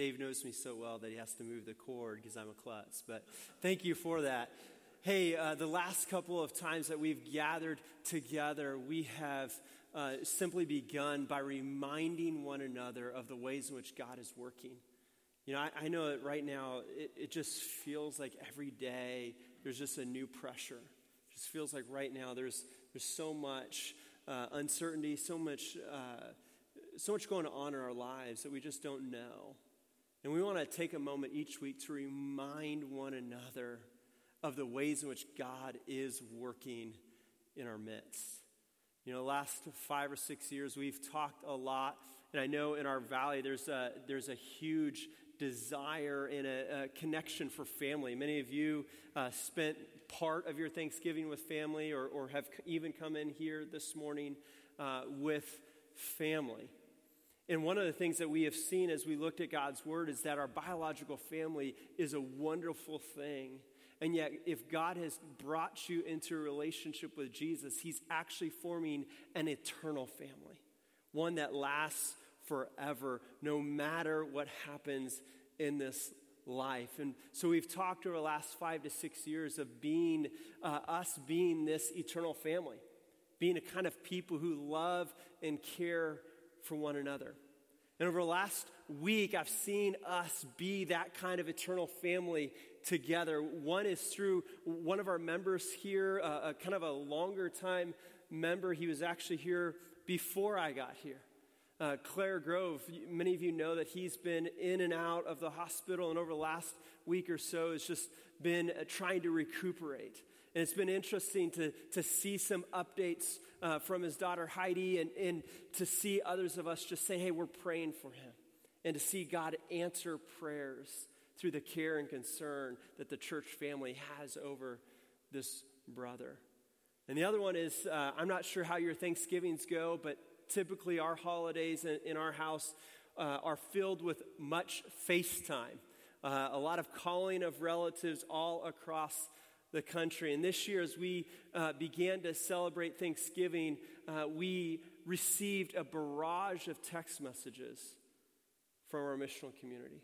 Dave knows me so well that he has to move the cord because I'm a klutz. But thank you for that. Hey, uh, the last couple of times that we've gathered together, we have uh, simply begun by reminding one another of the ways in which God is working. You know, I, I know that right now it, it, just feels like every day there's just a new pressure. It just feels like right now there's, there's so much uh, uncertainty, so much, uh, so much going on in our lives that we just don't know. And we want to take a moment each week to remind one another of the ways in which God is working in our midst. You know, last five or six years, we've talked a lot, and I know in our valley there's a, there's a huge desire and a, a connection for family. Many of you uh, spent part of your Thanksgiving with family or, or have even come in here this morning uh, with family. And one of the things that we have seen as we looked at God's word is that our biological family is a wonderful thing. And yet, if God has brought you into a relationship with Jesus, He's actually forming an eternal family, one that lasts forever, no matter what happens in this life. And so we've talked over the last five to six years of being, uh, us being this eternal family, being a kind of people who love and care for one another. And over the last week, I've seen us be that kind of eternal family together. One is through one of our members here, uh, a kind of a longer time member. He was actually here before I got here. Uh, Claire Grove, many of you know that he's been in and out of the hospital, and over the last week or so has just been uh, trying to recuperate. And it's been interesting to, to see some updates uh, from his daughter Heidi and, and to see others of us just say, hey, we're praying for him. And to see God answer prayers through the care and concern that the church family has over this brother. And the other one is uh, I'm not sure how your Thanksgivings go, but typically our holidays in, in our house uh, are filled with much FaceTime. Uh, a lot of calling of relatives all across the country. And this year, as we uh, began to celebrate Thanksgiving, uh, we received a barrage of text messages from our missional community.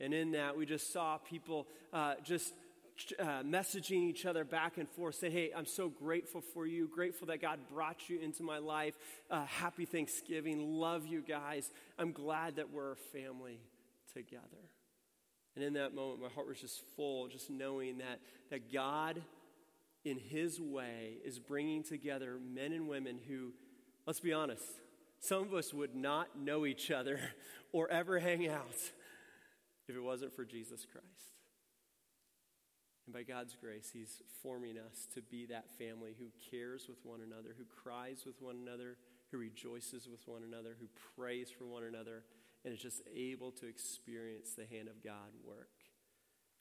And in that, we just saw people uh, just uh, messaging each other back and forth, saying, Hey, I'm so grateful for you, grateful that God brought you into my life. Uh, happy Thanksgiving. Love you guys. I'm glad that we're a family together. And in that moment, my heart was just full, just knowing that, that God, in His way, is bringing together men and women who, let's be honest, some of us would not know each other or ever hang out if it wasn't for Jesus Christ. And by God's grace, He's forming us to be that family who cares with one another, who cries with one another, who rejoices with one another, who prays for one another and is just able to experience the hand of God work.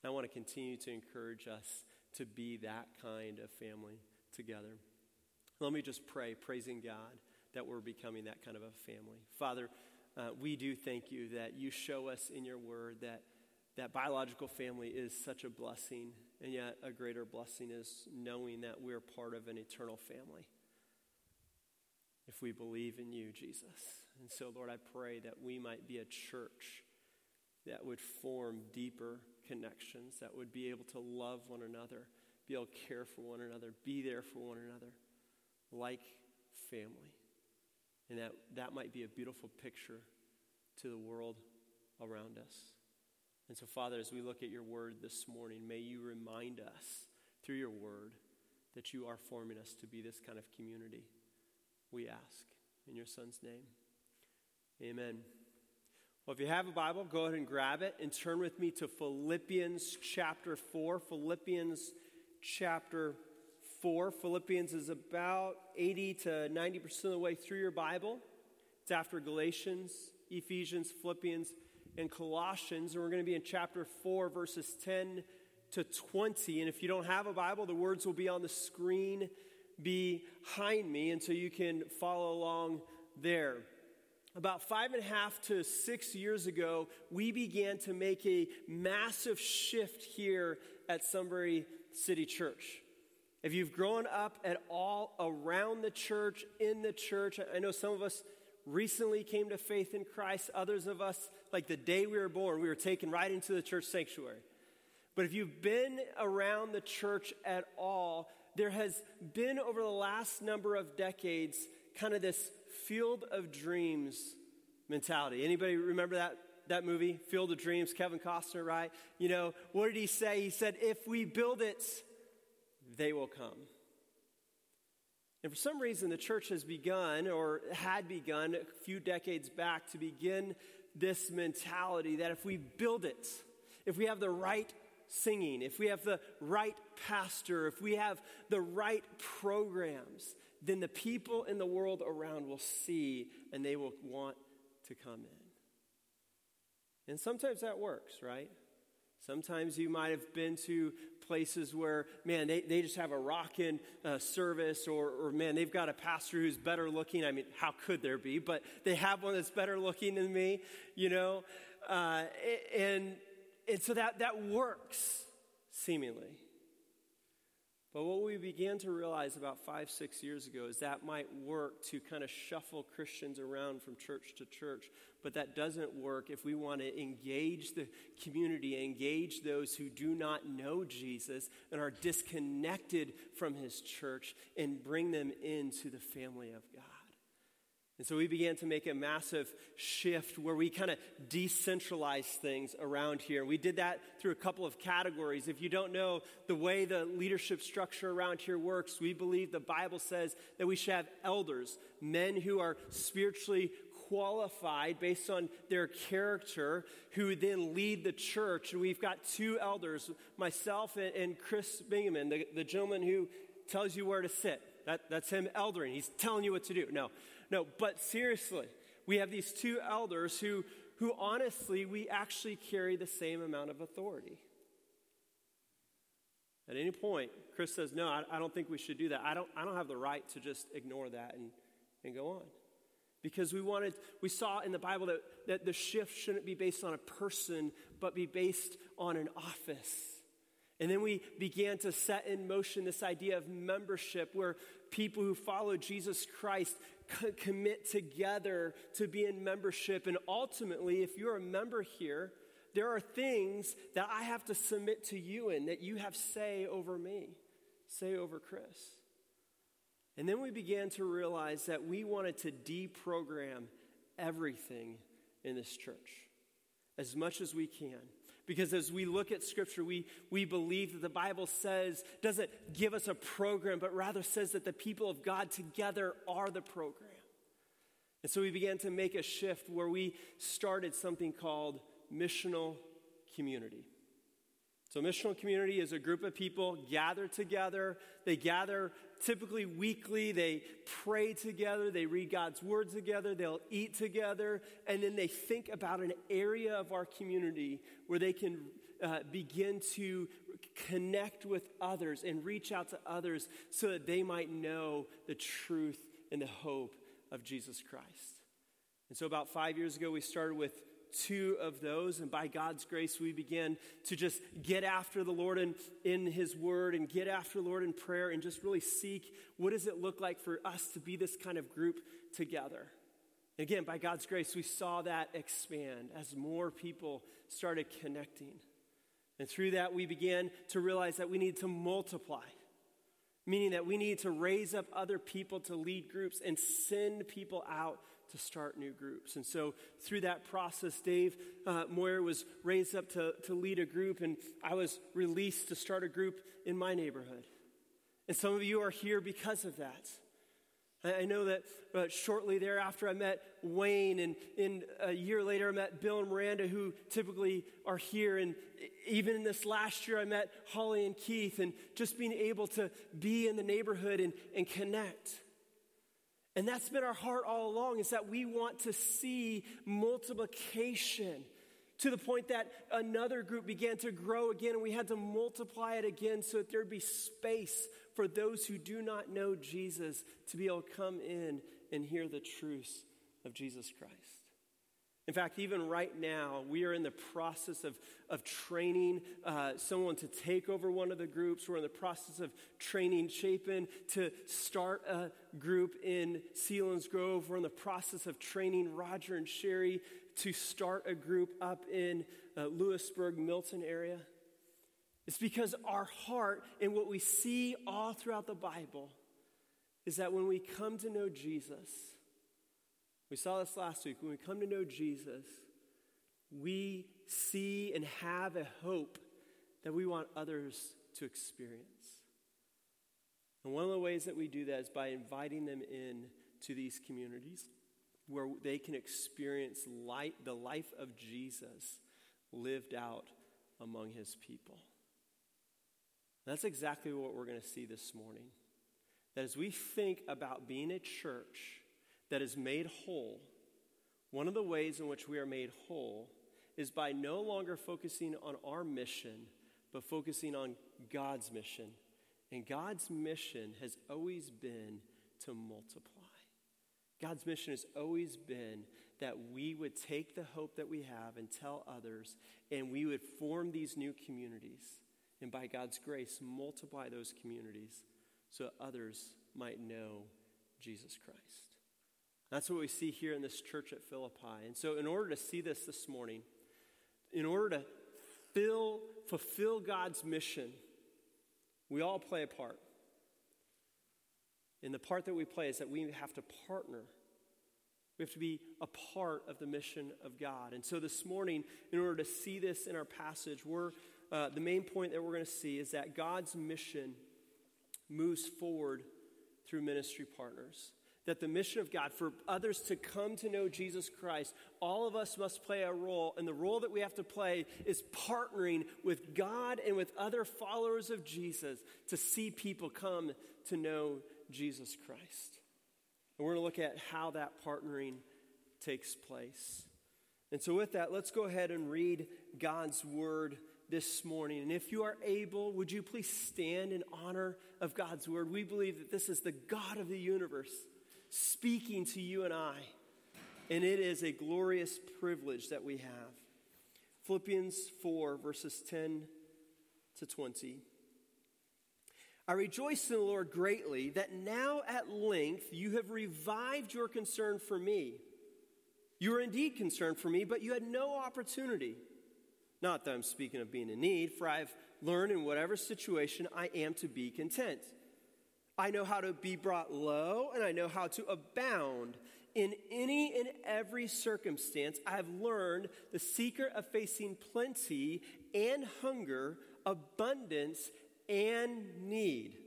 And I want to continue to encourage us to be that kind of family together. Let me just pray, praising God that we're becoming that kind of a family. Father, uh, we do thank you that you show us in your word that that biological family is such a blessing, and yet a greater blessing is knowing that we're part of an eternal family if we believe in you, Jesus. And so, Lord, I pray that we might be a church that would form deeper connections, that would be able to love one another, be able to care for one another, be there for one another, like family. And that that might be a beautiful picture to the world around us. And so, Father, as we look at your word this morning, may you remind us through your word that you are forming us to be this kind of community. We ask in your son's name. Amen. Well, if you have a Bible, go ahead and grab it and turn with me to Philippians chapter 4. Philippians chapter 4. Philippians is about 80 to 90% of the way through your Bible. It's after Galatians, Ephesians, Philippians, and Colossians. And we're going to be in chapter 4, verses 10 to 20. And if you don't have a Bible, the words will be on the screen behind me, and so you can follow along there about five and a half to six years ago, we began to make a massive shift here at Sunbury City Church. If you've grown up at all around the church, in the church, I know some of us recently came to faith in Christ. Others of us, like the day we were born, we were taken right into the church sanctuary. But if you've been around the church at all, there has been over the last number of decades kind of this field of dreams mentality. Anybody remember that that movie, Field of Dreams, Kevin Costner, right? You know, what did he say? He said, if we build it, they will come. And for some reason, the church has begun or had begun a few decades back to begin this mentality that if we build it, if we have the right singing, if we have the right pastor, if we have the right programs, then the people in the world around will see and they will want to come in. And sometimes that works, right? Sometimes you might have been to places where, man, they, they just have a rockin' uh, service, or, or, man, they've got a pastor who's better looking. I mean, how could there be? But they have one that's better looking than me, you know? Uh, and, and so that, that works, seemingly. But what we began to realize about five, six years ago is that might work to kind of shuffle Christians around from church to church. But that doesn't work if we want to engage the community, engage those who do not know Jesus and are disconnected from his church, and bring them into the family of God. And so we began to make a massive shift where we kind of decentralize things around here. We did that through a couple of categories. If you don't know the way the leadership structure around here works, we believe the Bible says that we should have elders, men who are spiritually qualified based on their character, who then lead the church. And we've got two elders, myself and, Chris Bingaman, the, the gentleman who tells you where to sit. That, that's him eldering. He's telling you what to do. No, no, but seriously, we have these two elders who, who honestly, we actually carry the same amount of authority. At any point, Chris says, No, I, I, don't think we should do that. I don't, I don't have the right to just ignore that and, and go on. Because we wanted, we saw in the Bible that, that the shift shouldn't be based on a person, but be based on an office. And then we began to set in motion this idea of membership where people who follow Jesus Christ commit together to be in membership. And ultimately, if you're a member here, there are things that I have to submit to you in that you have say over me, say over Chris. And then we began to realize that we wanted to deprogram everything in this church as much as we can. Because as we look at Scripture, we, we believe that the Bible says, doesn't give us a program, but rather says that the people of God together are the program. And so we began to make a shift where we started something called missional community. So, missional community is a group of people gathered together. They gather typically weekly. They pray together. They read God's word together. They'll eat together. And then they think about an area of our community where they can uh, begin to connect with others and reach out to others so that they might know the truth and the hope of Jesus Christ. And so, about five years ago, we started with two of those. And by God's grace, we began to just get after the Lord in, in His Word and get after the Lord in prayer and just really seek what does it look like for us to be this kind of group together. And again, by God's grace, we saw that expand as more people started connecting. And through that, we began to realize that we need to multiply, meaning that we need to raise up other people to lead groups and send people out to start new groups. And so, through that process, Dave uh, Moyer was raised up to, to lead a group, and I was released to start a group in my neighborhood. And some of you are here because of that. I know that uh, shortly thereafter I met Wayne, and, and a year later I met Bill and Miranda, who typically are here. And even in this last year, I met Holly and Keith, and just being able to be in the neighborhood and, and connect. And that's been our heart all along is that we want to see multiplication to the point that another group began to grow again and we had to multiply it again so that there'd be space for those who do not know Jesus to be able to come in and hear the truths of Jesus Christ. In fact, even right now, we are in the process of, of training uh, someone to take over one of the groups. We're in the process of training Chapin to start a group in Selinsgrove. We're in the process of training Roger and Sherry to start a group up in uh, Lewisburg, Milton area. It's because our heart and what we see all throughout the Bible is that when we come to know Jesus, we saw this last week. When we come to know Jesus, we see and have a hope that we want others to experience. And one of the ways that we do that is by inviting them in to these communities where they can experience light, the life of Jesus lived out among his people. That's exactly what we're going to see this morning. That as we think about being a church, that is made whole, one of the ways in which we are made whole is by no longer focusing on our mission, but focusing on God's mission. And God's mission has always been to multiply. God's mission has always been that we would take the hope that we have and tell others, and we would form these new communities. And by God's grace, multiply those communities so others might know Jesus Christ. That's what we see here in this church at Philippi. And so, in order to see this this morning, in order to fill, fulfill God's mission, we all play a part. And the part that we play is that we have to partner. We have to be a part of the mission of God. And so this morning, in order to see this in our passage, we're, uh, the main point that we're going to see is that God's mission moves forward through ministry partners that the mission of God, for others to come to know Jesus Christ, all of us must play a role. And the role that we have to play is partnering with God and with other followers of Jesus to see people come to know Jesus Christ. And we're going to look at how that partnering takes place. And so, with that, let's go ahead and read God's word this morning. And if you are able, would you please stand in honor of God's word? We believe that this is the God of the universe speaking to you and I. And it is a glorious privilege that we have. Philippians 4, verses 10 to 20. I rejoice in the Lord greatly that now at length you have revived your concern for me. You were indeed concerned for me, but you had no opportunity. Not that I'm speaking of being in need, for I've learned in whatever situation I am to be content. I know how to be brought low, and I know how to abound. In any and every circumstance, I have learned the secret of facing plenty and hunger, abundance and need.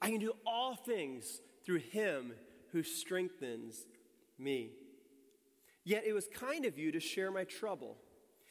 I can do all things through him who strengthens me. Yet it was kind of you to share my trouble.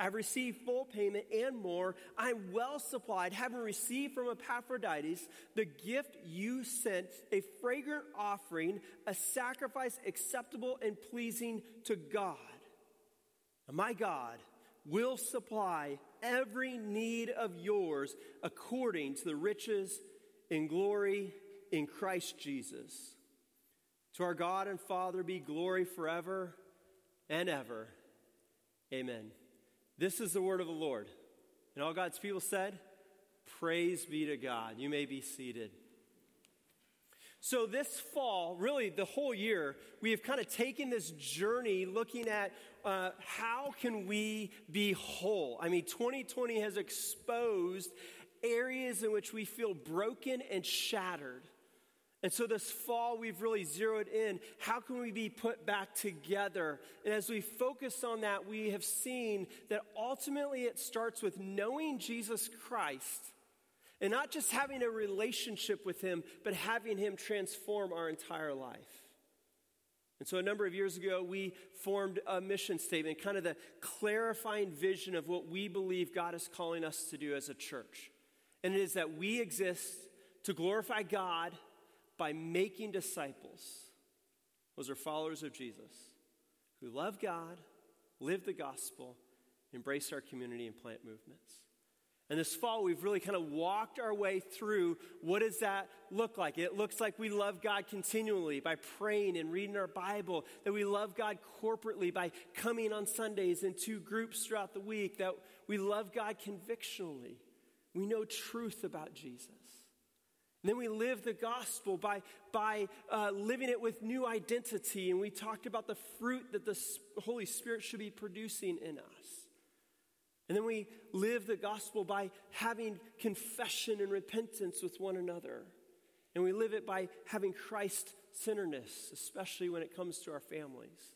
I've received full payment and more. I'm well supplied, having received from Epaphroditus the gift you sent, a fragrant offering, a sacrifice acceptable and pleasing to God. And my God will supply every need of yours according to the riches in glory in Christ Jesus. To our God and Father be glory forever and ever. Amen. This is the word of the Lord. And all God's people said, Praise be to God. You may be seated. So, this fall, really the whole year, we have kind of taken this journey looking at uh, how can we be whole. I mean, 2020 has exposed areas in which we feel broken and shattered. And so this fall, we've really zeroed in how can we be put back together? And as we focus on that, we have seen that ultimately it starts with knowing Jesus Christ and not just having a relationship with Him, but having Him transform our entire life. And so, a number of years ago, we formed a mission statement, kind of the clarifying vision of what we believe God is calling us to do as a church. And it is that we exist to glorify God by making disciples. Those are followers of Jesus who love God, live the gospel, embrace our community, and plant movements. And this fall, we've really kind of walked our way through what does that look like? It looks like we love God continually by praying and reading our Bible, that we love God corporately by coming on Sundays in two groups throughout the week, that we love God convictionally. We know truth about Jesus. Then we live the gospel by, by uh, living it with new identity. And we talked about the fruit that the Holy Spirit should be producing in us. And then we live the gospel by having confession and repentance with one another. And we live it by having Christ centeredness, especially when it comes to our families.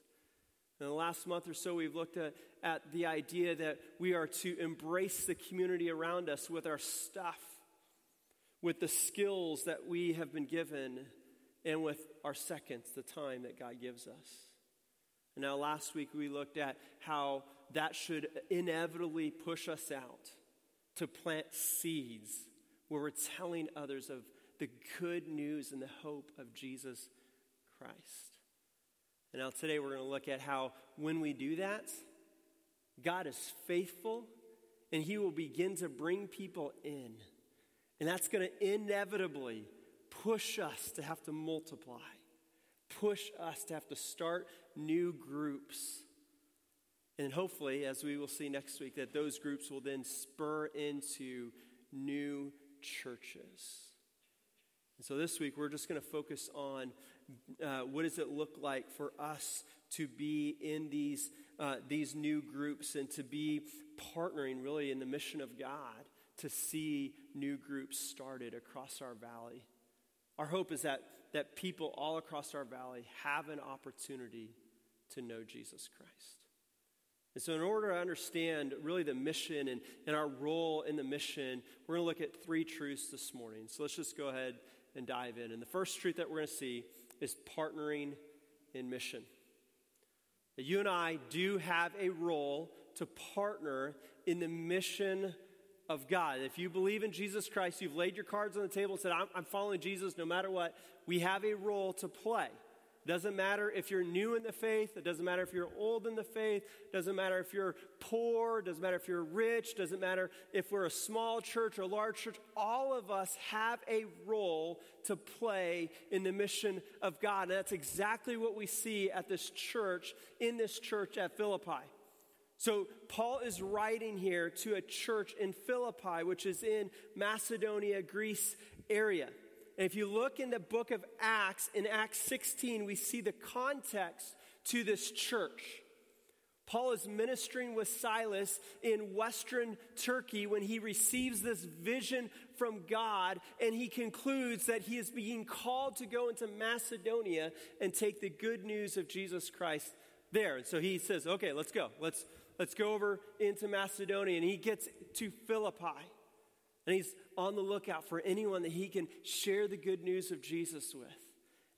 In the last month or so, we've looked at, at the idea that we are to embrace the community around us with our stuff, with the skills that we have been given, and with our seconds, the time that God gives us. And now, last week, we looked at how that should inevitably push us out to plant seeds where we're telling others of the good news and the hope of Jesus Christ. And now, today, we're going to look at how when we do that, God is faithful and He will begin to bring people in. And that's going to inevitably push us to have to multiply, push us to have to start new groups and hopefully, as we will see next week, that those groups will then spur into new churches. And so this week, we're just going to focus on uh, what does it look like for us to be in these, uh, these new groups and to be partnering really in the mission of God to see new groups started across our valley. Our hope is that, that people all across our valley have an opportunity to know Jesus Christ. And so, in order to understand really the mission and, and our role in the mission, we're going to look at three truths this morning. So, let's just go ahead and dive in. And the first truth that we're going to see is partnering in mission. You and I do have a role to partner in the mission of God. If you believe in Jesus Christ, you've laid your cards on the table and said, I'm, I'm following Jesus no matter what, we have a role to play. Doesn't matter if you're new in the faith. It doesn't matter if you're old in the faith. Doesn't matter if you're poor. Doesn't matter if you're rich. Doesn't matter if we're a small church or a large church. All of us have a role to play in the mission of God. And that's exactly what we see at this church, in this church at Philippi. So, Paul is writing here to a church in Philippi, which is in Macedonia, Greece area. And if you look in the book of Acts, in Acts 16, we see the context to this church. Paul is ministering with Silas in western Turkey when he receives this vision from God and he concludes that he is being called to go into Macedonia and take the good news of Jesus Christ there. And so he says, "Okay, let's go. Let's let's go over into Macedonia." And he gets to Philippi. And he's on the lookout for anyone that he can share the good news of Jesus with.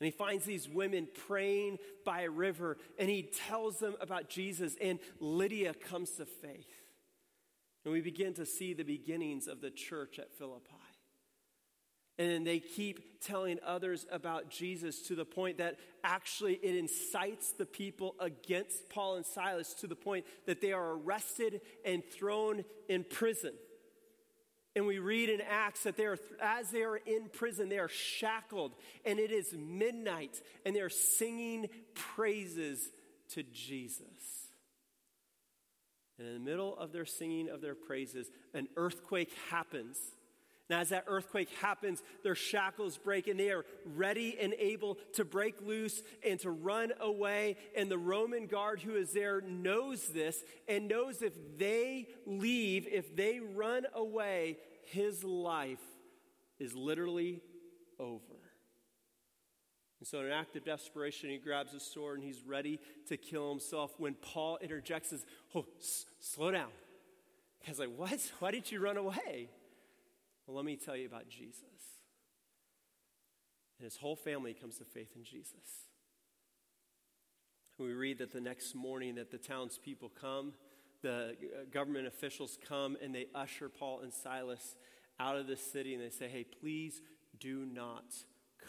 And he finds these women praying by a river and he tells them about Jesus, and Lydia comes to faith. And we begin to see the beginnings of the church at Philippi. And then they keep telling others about Jesus to the point that actually it incites the people against Paul and Silas to the point that they are arrested and thrown in prison. And we read in Acts that they are, as they are in prison, they are shackled, and it is midnight, and they're singing praises to Jesus. And in the middle of their singing of their praises, an earthquake happens. And as that earthquake happens, their shackles break and they are ready and able to break loose and to run away. And the Roman guard who is there knows this and knows if they leave, if they run away, his life is literally over. And so, in an act of desperation, he grabs his sword and he's ready to kill himself when Paul interjects, says, Oh, s- slow down. He's like, What? Why did you run away? Well, let me tell you about Jesus. And his whole family comes to faith in Jesus. We read that the next morning that the townspeople come, the uh, government officials come, and they usher Paul and Silas out of the city and they say, hey, please do not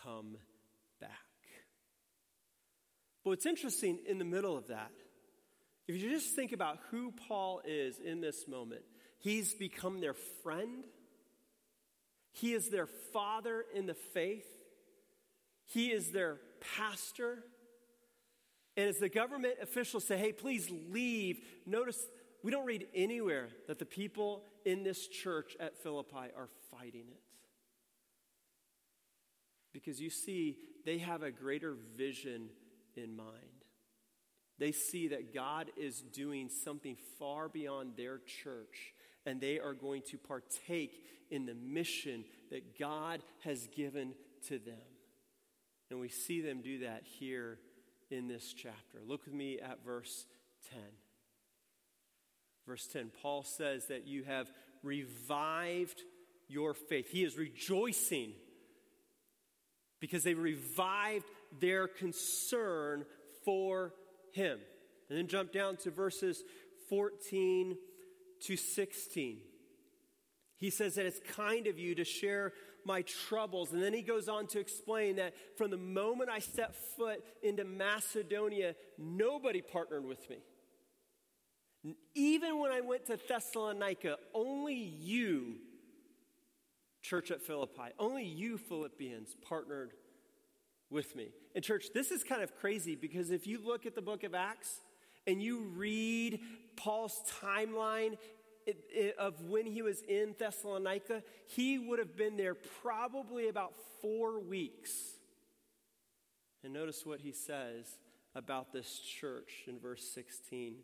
come back. But what's interesting in the middle of that, if you just think about who Paul is in this moment, he's become their friend, he is their father in the faith, he is their pastor. And as the government officials say, hey, please leave, notice we don't read anywhere that the people in this church at Philippi are fighting it. Because you see, they have a greater vision in mind. They see that God is doing something far beyond their church, and they are going to partake in the mission that God has given to them. And we see them do that here in this chapter. Look with me at verse 10. Verse 10, Paul says that you have revived your faith. He is rejoicing because they revived their concern for him. And then jump down to verses 14 to 16. He says that it's kind of you to share my troubles. And then he goes on to explain that from the moment I set foot into Macedonia, nobody partnered with me. Even when I went to Thessalonica, only you, church at Philippi, only you, Philippians, partnered with me. And, church, this is kind of crazy because if you look at the book of Acts and you read Paul's timeline of when he was in Thessalonica, he would have been there probably about four weeks. And notice what he says about this church in verse 16.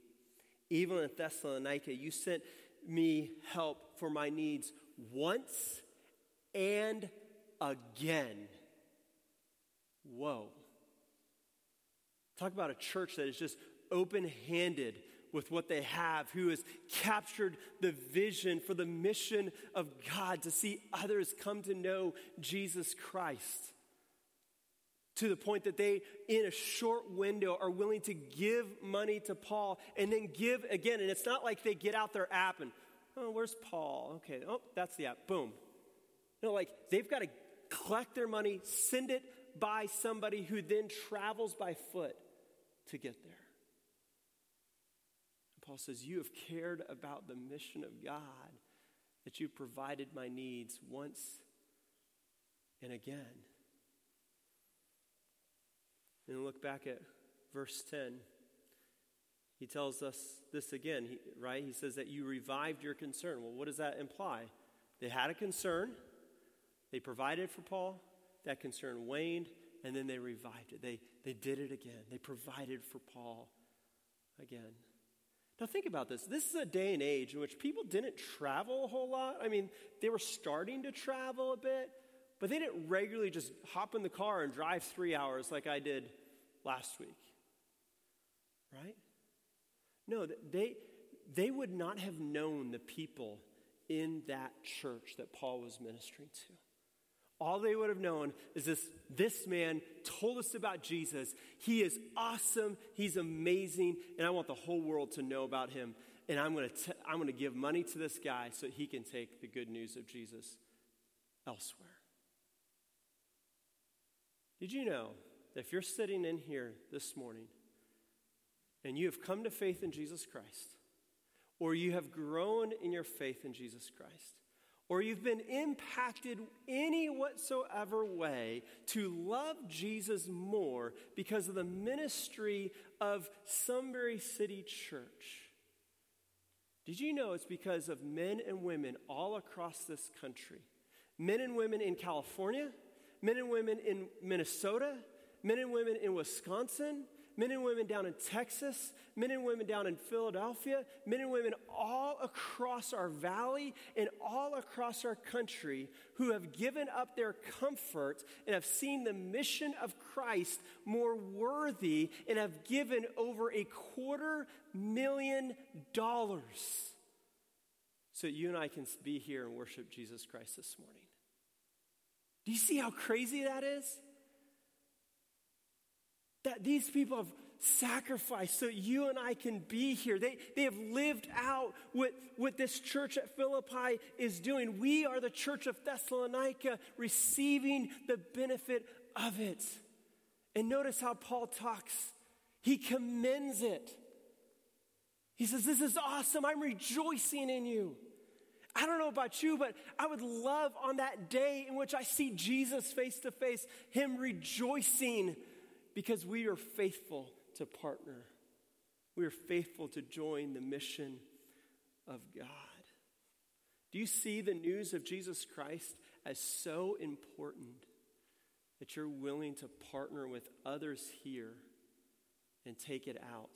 Even in Thessalonica, you sent me help for my needs once and again. Whoa. Talk about a church that is just open handed with what they have, who has captured the vision for the mission of God to see others come to know Jesus Christ. To the point that they, in a short window, are willing to give money to Paul and then give again. And it's not like they get out their app and, oh, where's Paul? Okay, oh, that's the app. Boom. No, like they've got to collect their money, send it by somebody who then travels by foot to get there. Paul says, You have cared about the mission of God, that you provided my needs once and again. And look back at verse 10. He tells us this again, he, right? He says that you revived your concern. Well, what does that imply? They had a concern, they provided for Paul, that concern waned, and then they revived it. They, they did it again. They provided for Paul again. Now, think about this. This is a day and age in which people didn't travel a whole lot. I mean, they were starting to travel a bit, but they didn't regularly just hop in the car and drive three hours like I did last week. Right? No, they, they would not have known the people in that church that Paul was ministering to. All they would have known is this this man told us about Jesus. He is awesome, he's amazing, and I want the whole world to know about him. And I'm going to I'm going to give money to this guy so he can take the good news of Jesus elsewhere. Did you know that if you're sitting in here this morning and you have come to faith in Jesus Christ, or you have grown in your faith in Jesus Christ, or you've been impacted any whatsoever way to love Jesus more because of the ministry of Sunbury City Church. Did you know it's because of men and women all across this country? Men and women in California, men and women in Minnesota, men and women in Wisconsin, men and women down in Texas, men and women down in Philadelphia, men and women all across our valley and all across our country who have given up their comfort and have seen the mission of Christ more worthy and have given over a quarter million dollars so you and I can be here and worship Jesus Christ this morning. Do you see how crazy that is? That these people have sacrificed so you and I can be here. They, they have lived out what, what this church at Philippi is doing. We are the church of Thessalonica receiving the benefit of it. And notice how Paul talks. He commends it. He says, This is awesome. I'm rejoicing in you. I don't know about you, but I would love on that day in which I see Jesus face to face, him rejoicing because we are faithful to partner. We are faithful to join the mission of God. Do you see the news of Jesus Christ as so important that you're willing to partner with others here and take it out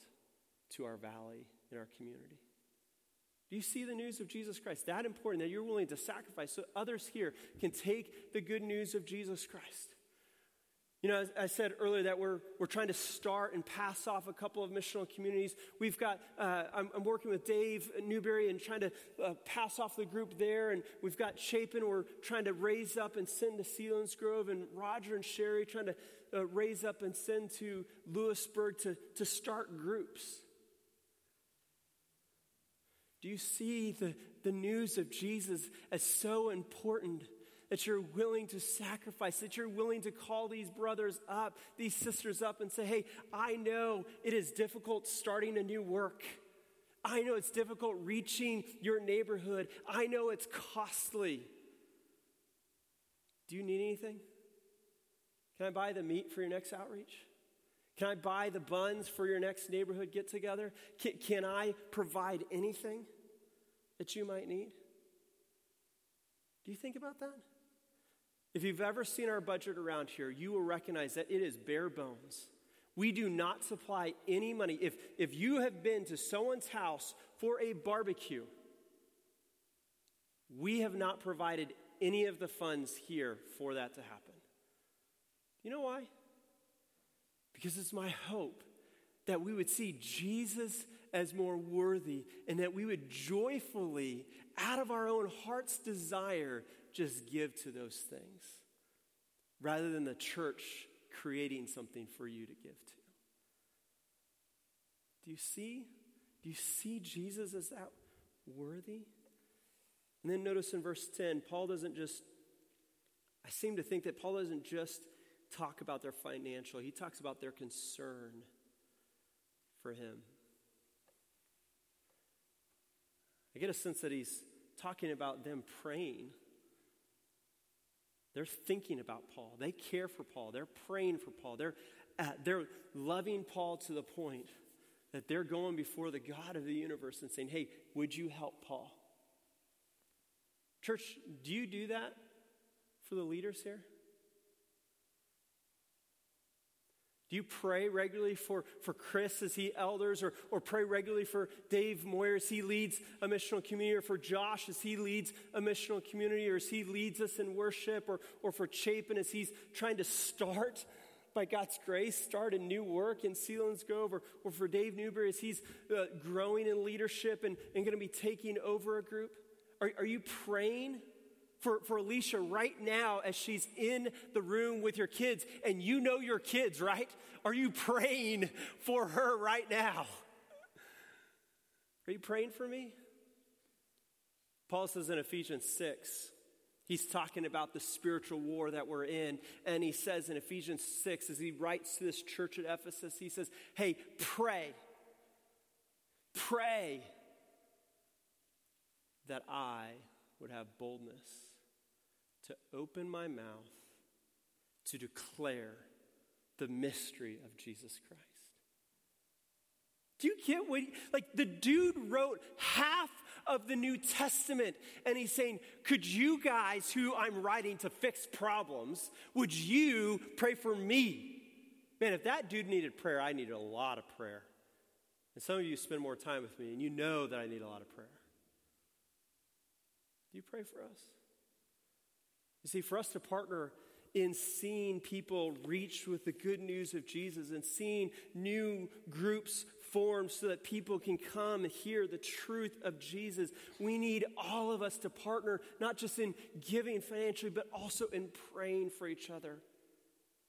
to our valley in our community? Do you see the news of Jesus Christ? That important that you're willing to sacrifice so others here can take the good news of Jesus Christ. You know, as I said earlier that we're, we're trying to start and pass off a couple of missional communities. We've got, uh, I'm, I'm, working with Dave Newberry and trying to uh, pass off the group there. And we've got Chapin, we're trying to raise up and send to Selinsgrove. And Roger and Sherry trying to uh, raise up and send to Lewisburg to, to start groups. Do you see the, the news of Jesus as so important that you're willing to sacrifice, that you're willing to call these brothers up, these sisters up, and say, Hey, I know it is difficult starting a new work. I know it's difficult reaching your neighborhood. I know it's costly. Do you need anything? Can I buy the meat for your next outreach? Can I buy the buns for your next neighborhood get together? Can, can I provide anything? that you might need? Do you think about that? If you've ever seen our budget around here, you will recognize that it is bare bones. We do not supply any money. If, if you have been to someone's house for a barbecue, we have not provided any of the funds here for that to happen. You know why? Because it's my hope that we would see Jesus as more worthy, and that we would joyfully, out of our own heart's desire, just give to those things, rather than the church creating something for you to give to. Do you see? Do you see Jesus as that worthy? And then notice in verse 10, Paul doesn't just, I seem to think that Paul doesn't just talk about their financial, he talks about their concern for him. I get a sense that he's talking about them praying. They're thinking about Paul. They care for Paul. They're praying for Paul. They're, uh, they're loving Paul to the point that they're going before the God of the universe and saying, Hey, would you help Paul? Church, do you do that for the leaders here? Do you pray regularly for, for Chris as he elders, or, or pray regularly for Dave Moyer as he leads a missional community, or for Josh as he leads a missional community, or as he leads us in worship, or, or for Chapin as he's trying to start, by God's grace, start a new work in Selinsgrove, or, or for Dave Newberry as he's uh, growing in leadership and, and going to be taking over a group? Are, are you praying for, for Alicia right now as she's in the room with your kids, and you know your kids, right? Are you praying for her right now? Are you praying for me? Paul says in Ephesians 6, he's talking about the spiritual war that we're in. And he says in Ephesians 6, as he writes to this church at Ephesus, he says, Hey, pray. Pray that I would have boldness to open my mouth to declare the mystery of Jesus Christ. Do you get what, like, the dude wrote half of the New Testament, and he's saying, Could you guys, who I'm writing to fix problems, would you pray for me? Man, if that dude needed prayer, I needed a lot of prayer. And some of you spend more time with me, and you know that I need a lot of prayer. Do you pray for us? You see, for us to partner in seeing people reach with the good news of Jesus and seeing new groups formed so that people can come and hear the truth of Jesus, we need all of us to partner, not just in giving financially, but also in praying for each other.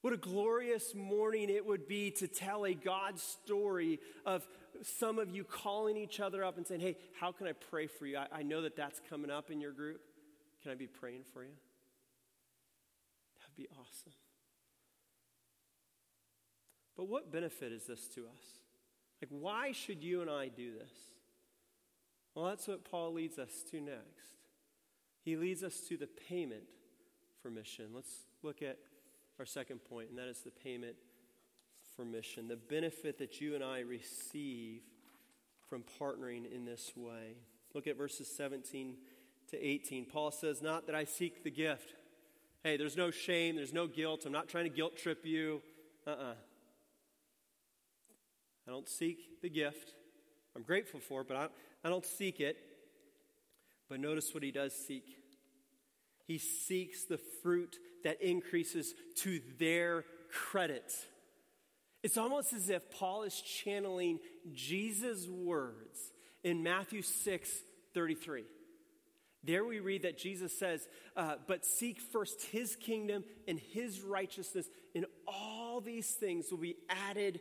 What a glorious morning it would be to tell a God story of some of you calling each other up and saying, Hey, how can I pray for you? I, I know that that's coming up in your group. Can I be praying for you? Be awesome. But what benefit is this to us? Like, why should you and I do this? Well, that's what Paul leads us to next. He leads us to the payment for mission. Let's look at our second point, and that is the payment for mission. The benefit that you and I receive from partnering in this way. Look at verses 17 to 18. Paul says, Not that I seek the gift. Hey, there's no shame, there's no guilt. I'm not trying to guilt trip you. Uh uh-uh. uh I don't seek the gift. I'm grateful for it, but I, I don't seek it. But notice what he does seek. He seeks the fruit that increases to their credit. It's almost as if Paul is channeling Jesus' words in Matthew 6 33. There we read that Jesus says, uh, But seek first his kingdom and his righteousness, and all these things will be added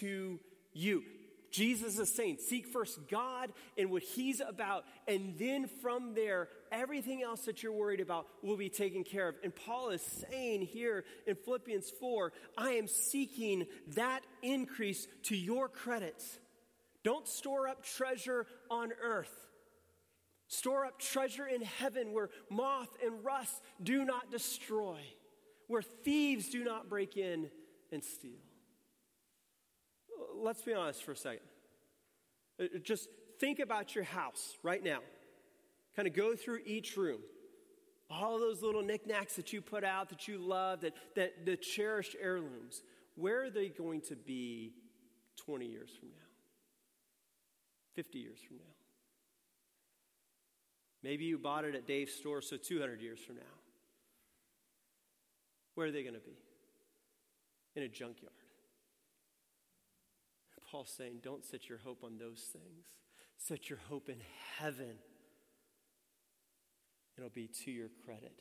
to you. Jesus is saying, seek first God and what He's about, and then from there, everything else that you're worried about will be taken care of. And Paul is saying here in Philippians 4, I am seeking that increase to your credit. Don't store up treasure on earth. Store up treasure in heaven where moth and rust do not destroy, where thieves do not break in and steal let's be honest for a second. Uh, just think about your house right now. Kind of go through each room. All those little knickknacks that you put out that you love, that, that the cherished heirlooms, where are they going to be 20 years from now? 50 years from now? Maybe you bought it at Dave's store, so 200 years from now. Where are they going to be? In a junkyard. Paul's saying, don't set your hope on those things. Set your hope in heaven. It'll be to your credit.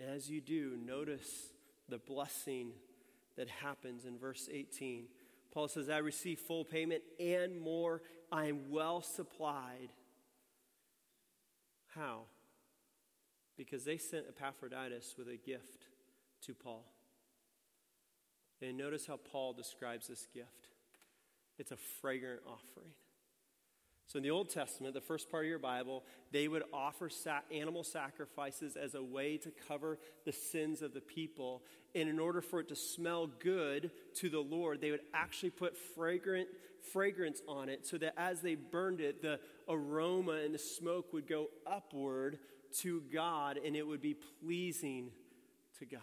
And as you do, notice the blessing that happens in verse 18. Paul says, I receive full payment and more. I am well supplied. How? Because they sent Epaphroditus with a gift to Paul. And notice how Paul describes this gift it's a fragrant offering. So, in the Old Testament, the first part of your Bible, they would offer animal sacrifices as a way to cover the sins of the people. And in order for it to smell good to the Lord, they would actually put fragrant fragrance on it so that as they burned it, the aroma and the smoke would go upward to God and it would be pleasing to God.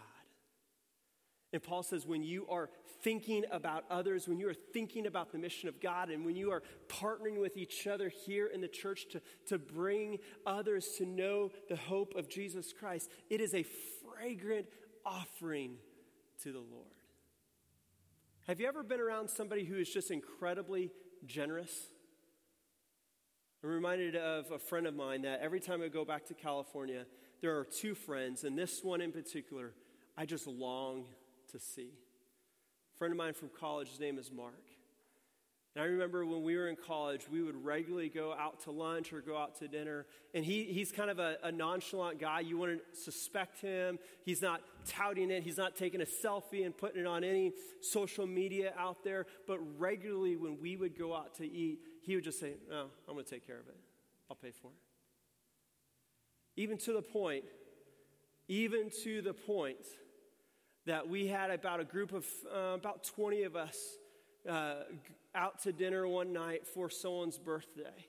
And Paul says, when you are thinking about others, when you are thinking about the mission of God, and when you are partnering with each other here in the church to, to bring others to know the hope of Jesus Christ, it is a fragrant offering to the Lord. Have you ever been around somebody who is just incredibly generous? I'm reminded of a friend of mine that every time I go back to California, there are two friends, and this one in particular, I just long to see. A friend of mine from college, his name is Mark. And I remember when we were in college, we would regularly go out to lunch or go out to dinner. And he, he's kind of a, a nonchalant guy. You wouldn't suspect him. He's not touting it, he's not taking a selfie and putting it on any social media out there. But regularly, when we would go out to eat, he would just say, No, I'm going to take care of it. I'll pay for it. Even to the point, even to the point that we had about a group of uh, about 20 of us uh, out to dinner one night for someone's birthday.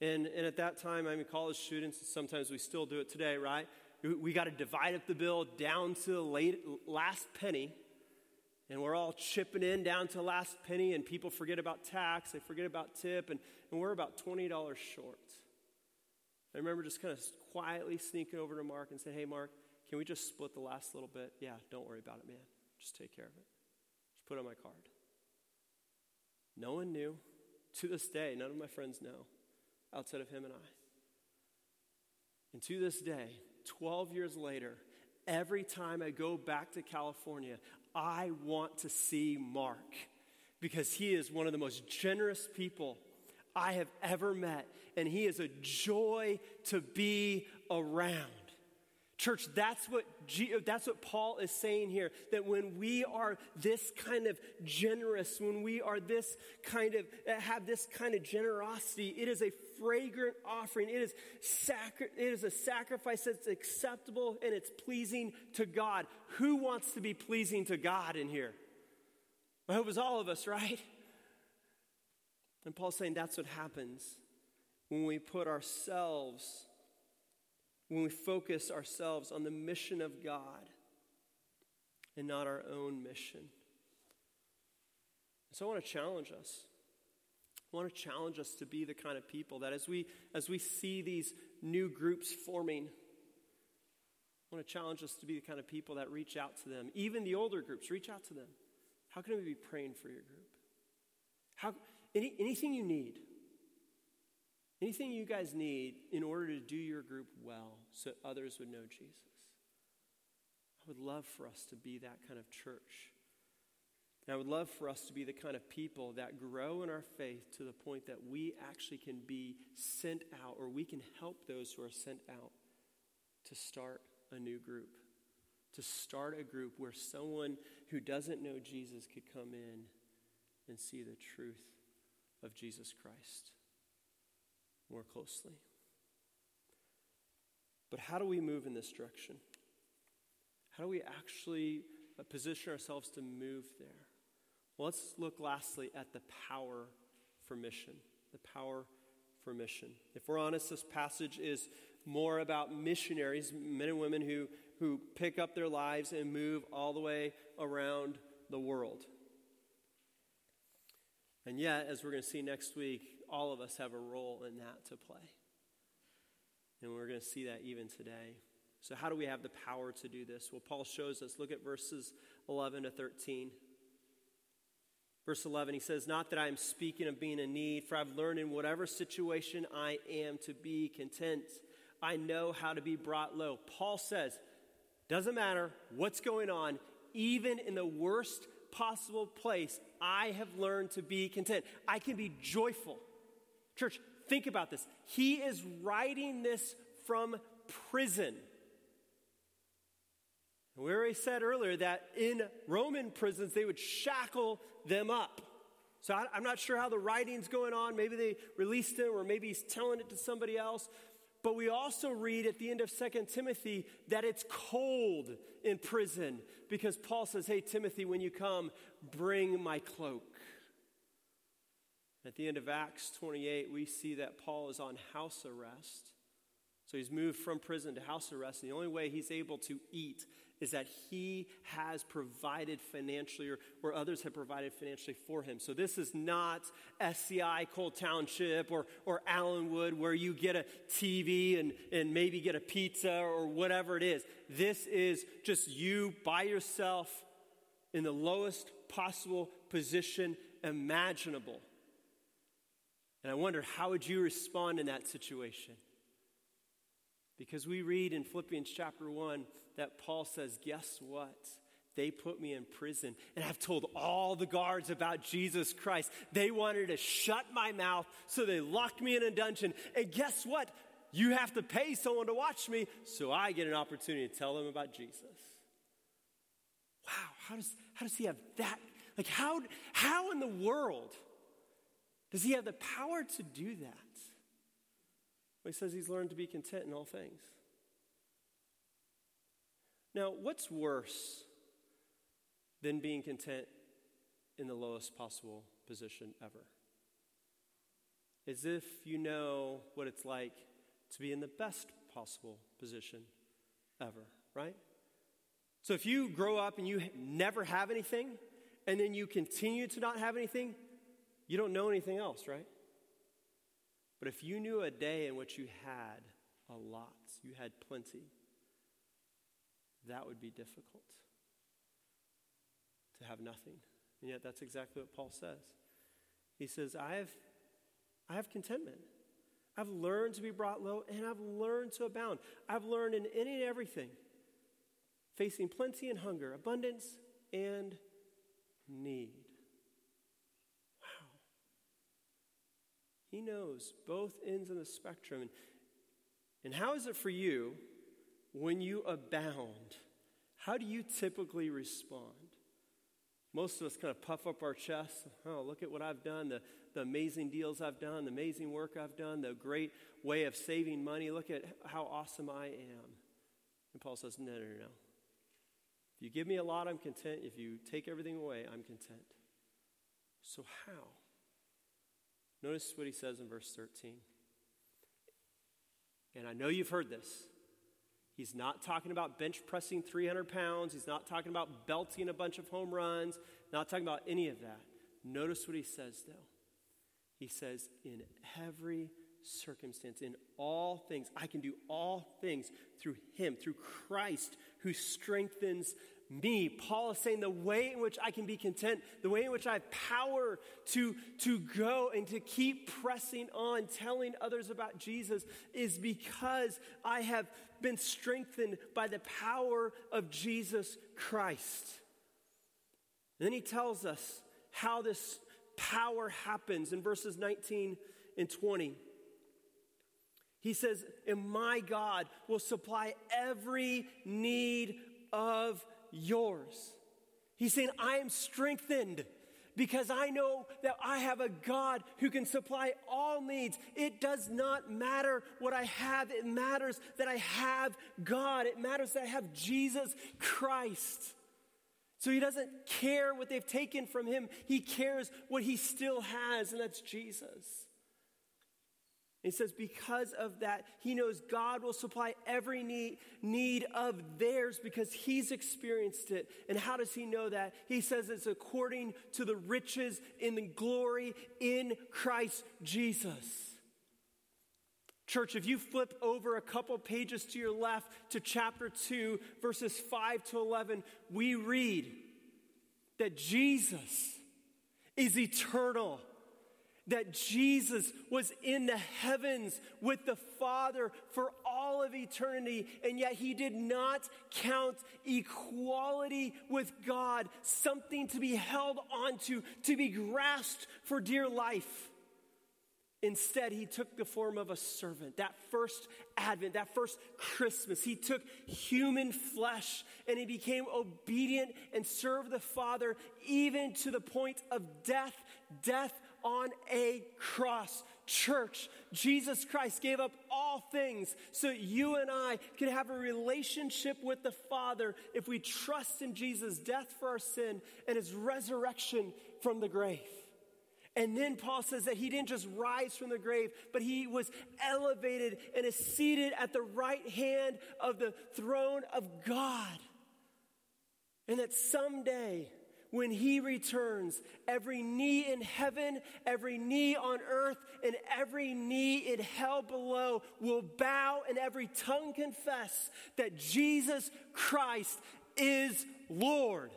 And, and at that time, I'm a college students, sometimes we still do it today, right? We, we got to divide up the bill down to the late, last penny. And we're all chipping in down to last penny, and people forget about tax, they forget about tip, and, and we're about $20 short. I remember just kind of quietly sneaking over to Mark and saying, Hey, Mark, can we just split the last little bit? Yeah, don't worry about it, man. Just take care of it. Just put on my card. No one knew. To this day, none of my friends know outside of him and I. And to this day, 12 years later, every time I go back to California, I want to see Mark because he is one of the most generous people I have ever met, and he is a joy to be around. Church, that's what, that's what Paul is saying here. That when we are this kind of generous, when we are this kind of, have this kind of generosity, it is a fragrant offering. It is, sacri- it is a sacrifice that's acceptable and it's pleasing to God. Who wants to be pleasing to God in here? I hope it's all of us, right? And Paul's saying that's what happens when we put ourselves when we focus ourselves on the mission of God and not our own mission. So I want to challenge us. I want to challenge us to be the kind of people that as we as we see these new groups forming, I want to challenge us to be the kind of people that reach out to them. Even the older groups, reach out to them. How can we be praying for your group? How any, anything you need. Anything you guys need in order to do your group well so others would know Jesus. I would love for us to be that kind of church. And I would love for us to be the kind of people that grow in our faith to the point that we actually can be sent out or we can help those who are sent out to start a new group. To start a group where someone who doesn't know Jesus could come in and see the truth of Jesus Christ more closely. But how do we move in this direction? How do we actually position ourselves to move there? Well, let's look lastly at the power for mission. The power for mission. If we're honest, this passage is more about missionaries, men and women who, who pick up their lives and move all the way around the world. And yet, as we're going to see next week, all of us have a role in that to play. And we're going to see that even today. So, how do we have the power to do this? Well, Paul shows us. Look at verses 11 to 13. Verse 11, he says, Not that I am speaking of being in need, for I've learned in whatever situation I am to be content. I know how to be brought low. Paul says, Doesn't matter what's going on, even in the worst possible place, I have learned to be content. I can be joyful. Church, think about this. He is writing this from prison. We already said earlier that in Roman prisons, they would shackle them up. So I, am not sure how the writing's going on. Maybe they released him, or maybe he's telling it to somebody else. But we also read at the end of Second Timothy that it's cold in prison because Paul says, Hey, Timothy, when you come, bring my cloak. At the end of Acts 28, we see that Paul is on house arrest. So he's moved from prison to house arrest. And the only way he's able to eat is that he has provided financially or, or others have provided financially for him. So this is not SCI Coal Township or, or Allenwood where you get a TV and, and maybe get a pizza or whatever it is. This is just you by yourself in the lowest possible position imaginable. And I wonder, how would you respond in that situation? Because we read in Philippians chapter 1 that Paul says, Guess what? They put me in prison, and I've told all the guards about Jesus Christ. They wanted to shut my mouth, so they locked me in a dungeon. And guess what? You have to pay someone to watch me, so I get an opportunity to tell them about Jesus. Wow, how does, how does he have that? Like, how, how in the world does he have the power to do that? He says he's learned to be content in all things. Now, what's worse than being content in the lowest possible position ever? As if you know what it's like to be in the best possible position ever, right? So if you grow up and you never have anything, and then you continue to not have anything, you don't know anything else, right? But if you knew a day in which you had a lot, you had plenty, that would be difficult to have nothing. And yet that's exactly what Paul says. He says, I have, I have contentment. I've learned to be brought low and I've learned to abound. I've learned in any and everything facing plenty and hunger, abundance and need. Wow. He knows both ends of the spectrum. And, how is it for you when you abound? How do you typically respond? Most of us kind of puff up our chests. Oh, look at what I've done, the, the amazing deals I've done, the amazing work I've done, the great way of saving money. Look at how awesome I am. And Paul says, No, no, no, no. If you give me a lot, I'm content. If you take everything away, I'm content. So, how? Notice what he says in verse 13. And I know you've heard this. He's not talking about bench pressing 300 pounds. He's not talking about belting a bunch of home runs. Not talking about any of that. Notice what he says, though. He says, in every circumstance, in all things, I can do all things through him, through Christ who strengthens me. Paul is saying the way in which I can be content, the way in which I have power to, to go and to keep pressing on, telling others about Jesus, is because I have been strengthened by the power of Jesus Christ. And then he tells us how this power happens in verses 19 and 20. He says, And my God will supply every need of yours. He's saying, I am strengthened because I know that I have a God who can supply all needs. It does not matter what I have, it matters that I have God. It matters that I have Jesus Christ. So he doesn't care what they've taken from him, he cares what he still has, and that's Jesus. He says, because of that, he knows God will supply every need, need of theirs because he's experienced it. And how does he know that? He says it's according to the riches in the glory in Christ Jesus. Church, if you flip over a couple pages to your left to chapter 2, verses 5 to 11, we read that Jesus is eternal that Jesus was in the heavens with the Father for all of eternity, and yet he did not count equality with God something to be held onto, to be grasped for dear life. Instead, he took the form of a servant. That first Advent, that first Christmas, he took human flesh and he became obedient and served the Father even to the point of death, death on a cross. Church, Jesus Christ gave up all things so you and I can have a relationship with the Father if we trust in Jesus' death for our sin and his resurrection from the grave. And then Paul says that he didn't just rise from the grave, but he was elevated and is seated at the right hand of the throne of God. And that someday, when he returns, every knee in heaven, every knee on earth, and every knee in hell below will bow and every tongue confess that Jesus Christ is Lord.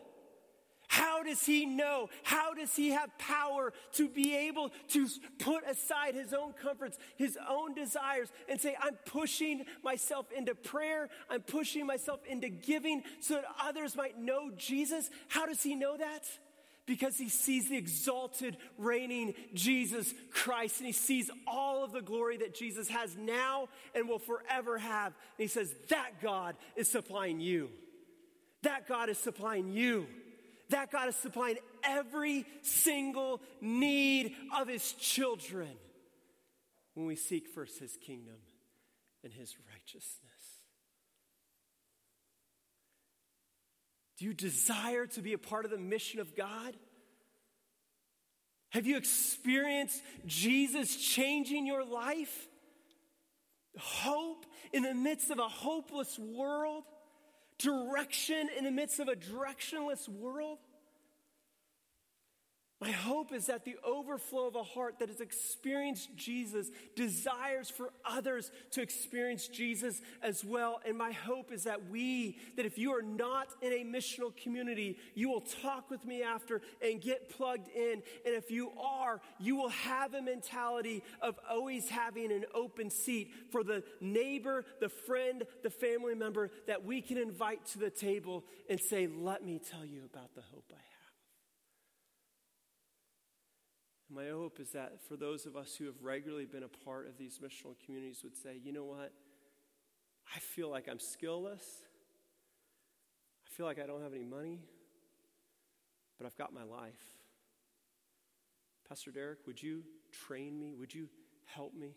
How does he know? How does he have power to be able to put aside his own comforts, his own desires, and say, I'm pushing myself into prayer, I'm pushing myself into giving so that others might know Jesus? How does he know that? Because he sees the exalted, reigning Jesus Christ, and he sees all of the glory that Jesus has now and will forever have. And he says, That God is supplying you. That God is supplying you. That God is supplying every single need of his children when we seek first his kingdom and his righteousness. Do you desire to be a part of the mission of God? Have you experienced Jesus changing your life? Hope in the midst of a hopeless world? Direction in the midst of a directionless world? My hope is that the overflow of a heart that has experienced Jesus desires for others to experience Jesus as well. And my hope is that we, that if you are not in a missional community, you will talk with me after and get plugged in. And if you are, you will have a mentality of always having an open seat for the neighbor, the friend, the family member that we can invite to the table and say, Let me tell you about the hope I have. My hope is that for those of us who have regularly been a part of these missional communities would say, you know what? I feel like I'm skillless. I feel like I don't have any money, but I've got my life. Pastor Derek, would you train me? Would you help me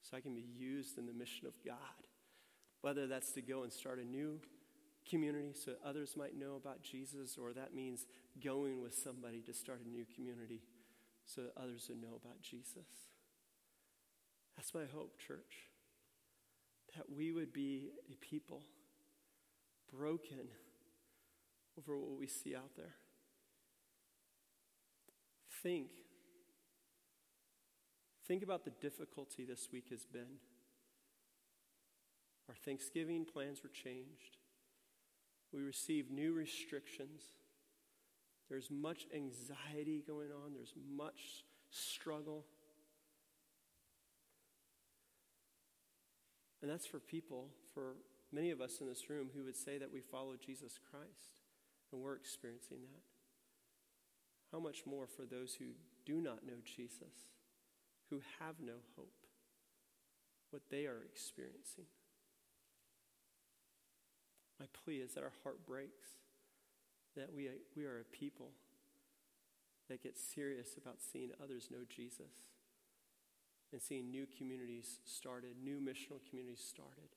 so I can be used in the mission of God? Whether that's to go and start a new community so others might know about Jesus, or that means going with somebody to start a new community so that others would know about Jesus. That's my hope, church. That we would be a people broken over what we see out there. Think. Think about the difficulty this week has been. Our Thanksgiving plans were changed. We receive new restrictions. There's much anxiety going on, there's much struggle. And that's for people, for many of us in this room who would say that we follow Jesus Christ, and we're experiencing that. How much more for those who do not know Jesus, who have no hope, what they are experiencing? My plea is that our heart breaks, that we, we are a people that get serious about seeing others know Jesus and seeing new communities started, new missional communities started,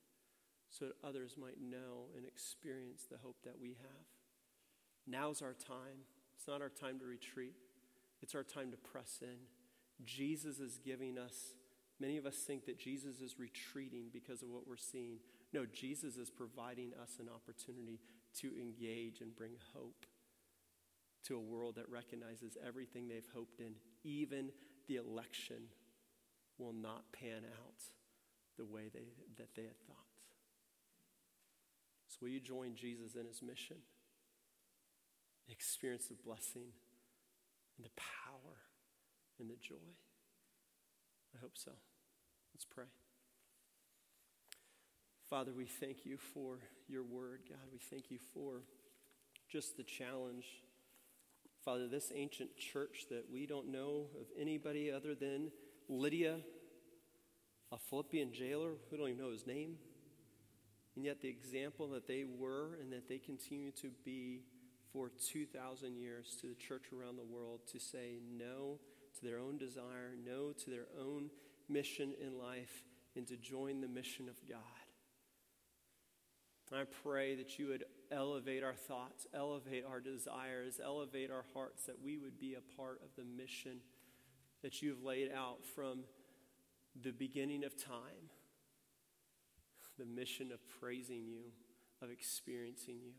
so that others might know and experience the hope that we have. Now's our time. It's not our time to retreat, it's our time to press in. Jesus is giving us, many of us think that Jesus is retreating because of what we're seeing. No, Jesus is providing us an opportunity to engage and bring hope to a world that recognizes everything they've hoped in, even the election will not pan out the way they, that they had thought. So, will you join Jesus in his mission? Experience the blessing and the power and the joy? I hope so. Let's pray. Father, we thank you for your word. God, we thank you for just the challenge. Father, this ancient church that we don't know of anybody other than Lydia, a Philippian jailer, we don't even know his name. And yet, the example that they were and that they continue to be for 2,000 years to the church around the world to say no to their own desire, no to their own mission in life, and to join the mission of God. I pray that you would elevate our thoughts, elevate our desires, elevate our hearts, that we would be a part of the mission that you've laid out from the beginning of time. The mission of praising you, of experiencing you.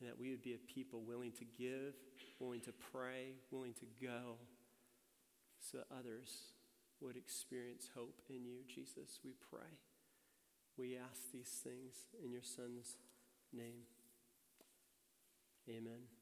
And that we would be a people willing to give, willing to pray, willing to go, so that others would experience hope in you, Jesus. We pray. We ask these things in your Son's name. Amen.